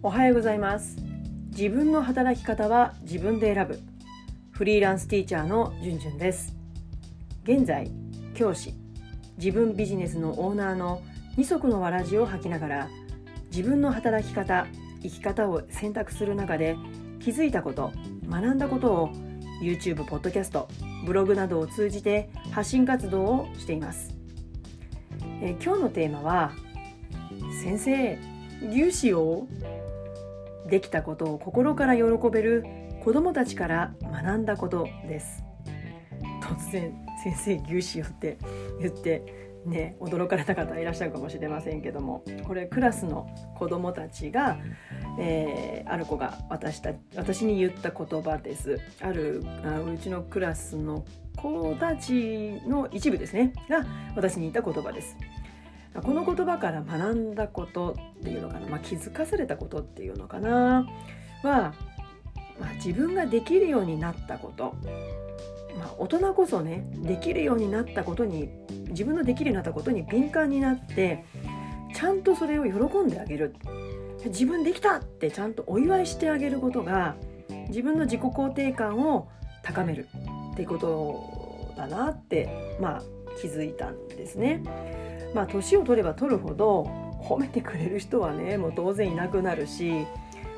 おはようございます。自分の働き方は自分で選ぶ。フリーランスティーチャーのじゅんじゅんです。現在教師自分ビジネスのオーナーの二足のわらじを履きながら自分の働き方生き方を選択する中で気づいたこと学んだことを YouTube、ポッドキャスト、ブログなどを通じて発信活動をしています。え今日のテーマは先生粒子をできたことを心から喜べる子どもたちから学んだことです。突然先生牛子よって言ってね驚かれた方いらっしゃるかもしれませんけどもこれクラスの子どもたちが、えー、ある子が私た私に言った言葉です。あるあうちのクラスの子たちの一部ですねが私に言った言葉です。この言葉から学んだことっていうのかな、まあ、気づかされたことっていうのかなは、まあ、自分ができるようになったこと、まあ、大人こそねできるようになったことに自分のできるようになったことに敏感になってちゃんとそれを喜んであげる自分できたってちゃんとお祝いしてあげることが自分の自己肯定感を高めるっていうことだなってまあ気づいたんですね。まあ年を取れば取るほど褒めてくれる人はねもう当然いなくなるし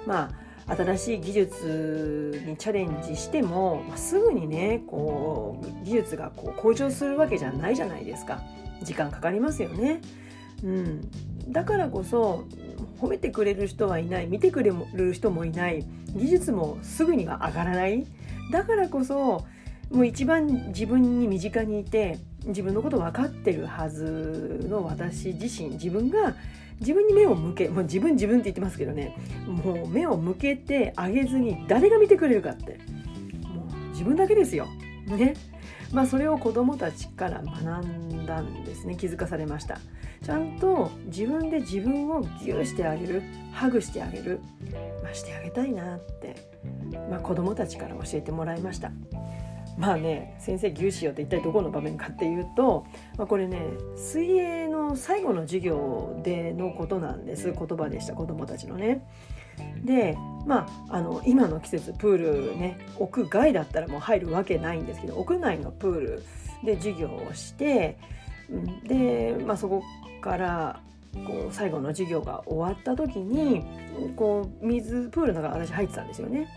まあ新しい技術にチャレンジしても、まあ、すぐにねこう技術がこう向上するわけじゃないじゃないですか。時間かかりますよね。うん、だからこそ褒めてくれる人はいない見てくれる人もいない技術もすぐには上がらない。だからこそもう一番自分に身近にいて自分のこと分かってるはずの私自身自分が自分に目を向けもう自分自分って言ってますけどねもう目を向けてあげずに誰が見てくれるかって。もう自分だけですよ。ね。まあそれを子どもたちから学んだんですね。気づかされました。ちゃんと自分で自分をギューしてあげる。ハグしてあげる、まあ、してあげたいなって、まあ、子どもたちから教えてもらいました。まあね先生牛しよって一体どこの場面かっていうと、まあ、これね水泳の最後の授業でのことなんです言葉でした子どもたちのね。でまああの今の季節プールね屋外だったらもう入るわけないんですけど屋内のプールで授業をしてで、まあ、そこからこう最後の授業が終わった時にこう水プールの中私入ってたんですよね。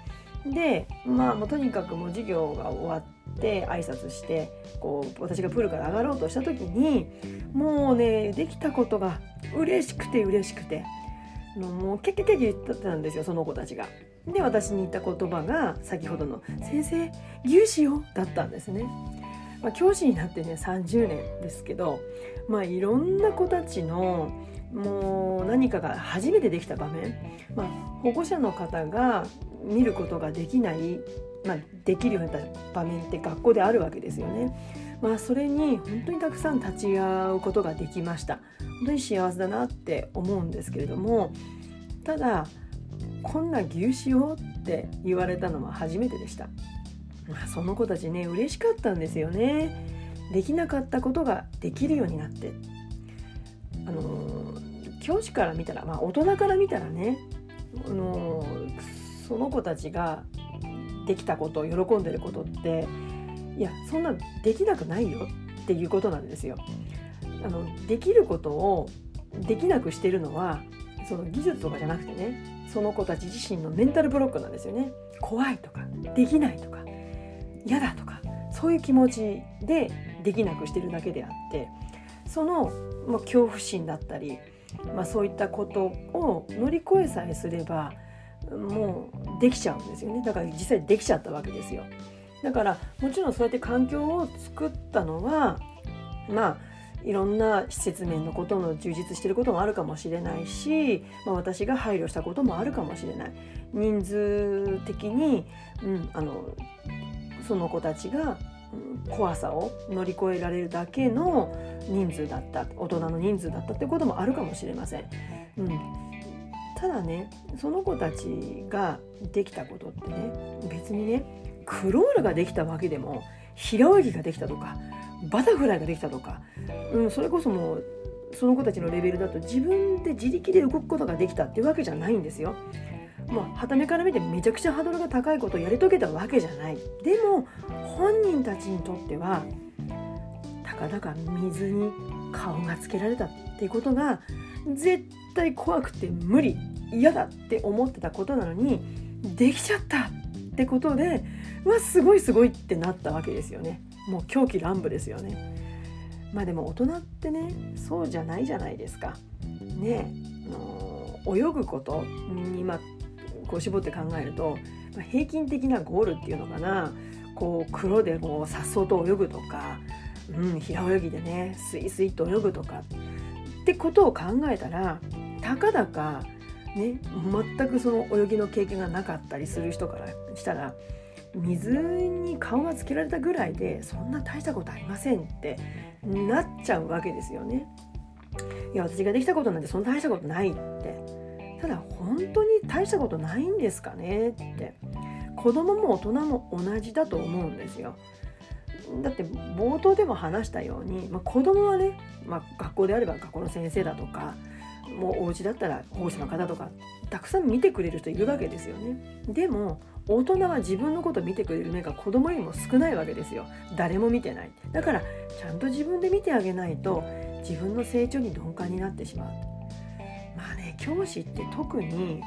でまあもうとにかくもう授業が終わって挨拶してこう私がプールから上がろうとした時にもうねできたことが嬉しくて嬉しくてもうケッケケッケ言ってたんですよその子たちが。で私に言った言葉が先ほどの「先生牛しよ」だったんですね。まあ、教師になってね30年ですけど、まあ、いろんな子たちのもう何かが初めてできた場面、まあ、保護者の方が見ることができない、まあ、できるようになった場面って学校であるわけですよね。まあ、それに本当にたくさん立ち会うことができました。本当に幸せだなって思うんですけれどもただこんな牛しようって言われたのは初めてでした、まあ、その子たちね嬉しかったんですよね。できなかったことができるようになって。あの教師から見たら、まあ、大人から見たらねあのその子たちができたことを喜んでることっていやそんなできなくないよっていうことなんですよ。あのできることをできなくしてるのはその技術とかじゃなくてねその子たち自身のメンタルブロックなんですよね。怖いとかできないとか嫌だとかそういう気持ちでできなくしてるだけであってその、まあ、恐怖心だったり、まあ、そういったことを乗り越えさえすればもうできちゃうんですよね。だから実際できちゃったわけですよ。だからもちろんそうやって環境を作ったのはまあいろんな施設面のことの充実してることもあるかもしれないし、まあ、私が配慮したこともあるかもしれない。人数的に、うん、あのその子たちが怖さを乗り越えられるだけの人数だった大人の人数だったってこともあるかもしれません。うん、ただねその子たちができたことってね別にねクロールができたわけでも平泳ぎができたとかバタフライができたとか、うん、それこそもうその子たちのレベルだと自分で自力で動くことができたっていうわけじゃないんですよ。まあ、はためから見てめちゃくちゃハードルが高いことをやり遂げたわけじゃない。でも本人たちにとってはたかだか水に顔がつけられたっていうことが絶対怖くて無理嫌だって思ってたことなのにできちゃったってことでうわすごいすごいってなったわけですよね。もう狂気乱舞ですよね。まあでも大人ってねそうじゃないじゃないですか。ね泳ぐことにまあこう絞って考えると、まあ、平均的なゴールっていうのかな。こう黒でもうさっそうと泳ぐとか、うん、平泳ぎでねスイスイと泳ぐとか。ってことを考えたらたかだかね全くその泳ぎの経験がなかったりする人からしたら水に顔がつけられたぐらいでそんな大したことありませんってなっちゃうわけですよね。いや私ができたことなんてそんな大したことないって。本当に大したことないんですかねって子供も大人も同じだと思うんですよ。だって冒頭でも話したように、まあ、子供はね、まあ、学校であれば学校の先生だとかもうお家だったら保護者の方とかたくさん見てくれる人いるわけですよね。でも大人は自分のこと見てくれる目が子供よりも少ないわけですよ。誰も見てない。だからちゃんと自分で見てあげないと自分の成長に鈍感になってしまう。教師って特に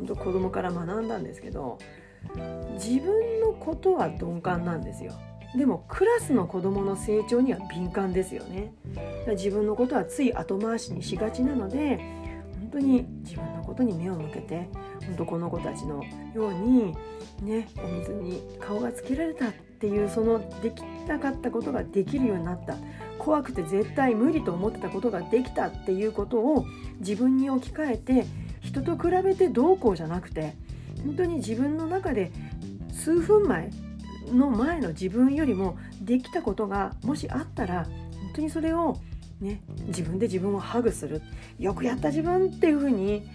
うんと子供から学んだんですけど自分のことは鈍感なんですよ。でもクラスの子どもの成長には敏感ですよね自分のことはつい後回しにしがちなので本当に自分のことに目を向けて本当この子たちのようにねお水に顔がつけられたっていうそのできなかったことができるようになった怖くて絶対無理と思ってたことができたっていうことを自分に置き換えて人と比べてどうこうじゃなくて本当に自分の中で数分前の前の自分よりもできたことがもしあったら本当にそれをね自分で自分をハグする。よくやった自分っていうふうに、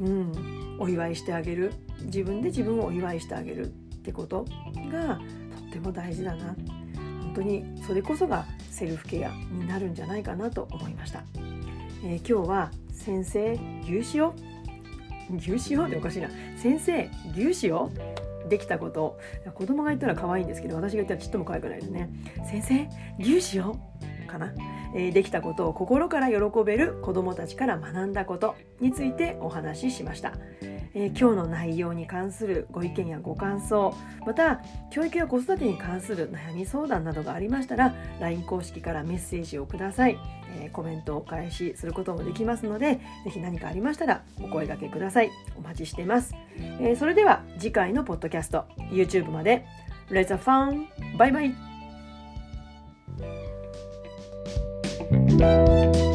うん、お祝いしてあげる。自分で自分をお祝いしてあげるってことがとっても大事だな。本当にそれこそがセルフケアになるんじゃないかなと思いました、えー、今日は先生牛脂を牛脂を？っておかしいな。先生牛脂を？できたこと。子供が言ったら可愛いんですけど私が言ったらちっとも可愛くないですね。先生牛脂を？かな、え、できたことを心から喜べる子供たちから学んだことについてお話ししました、えー、今日の内容に関するご意見やご感想また教育や子育てに関する悩み相談などがありましたら LINE 公式からメッセージをください。えコメントをお返しすることもできますので是非何かありましたらお声がけください。お待ちしています、えそれでは次回のポッドキャスト YouTube まで。Let's have fun! バイバイ Música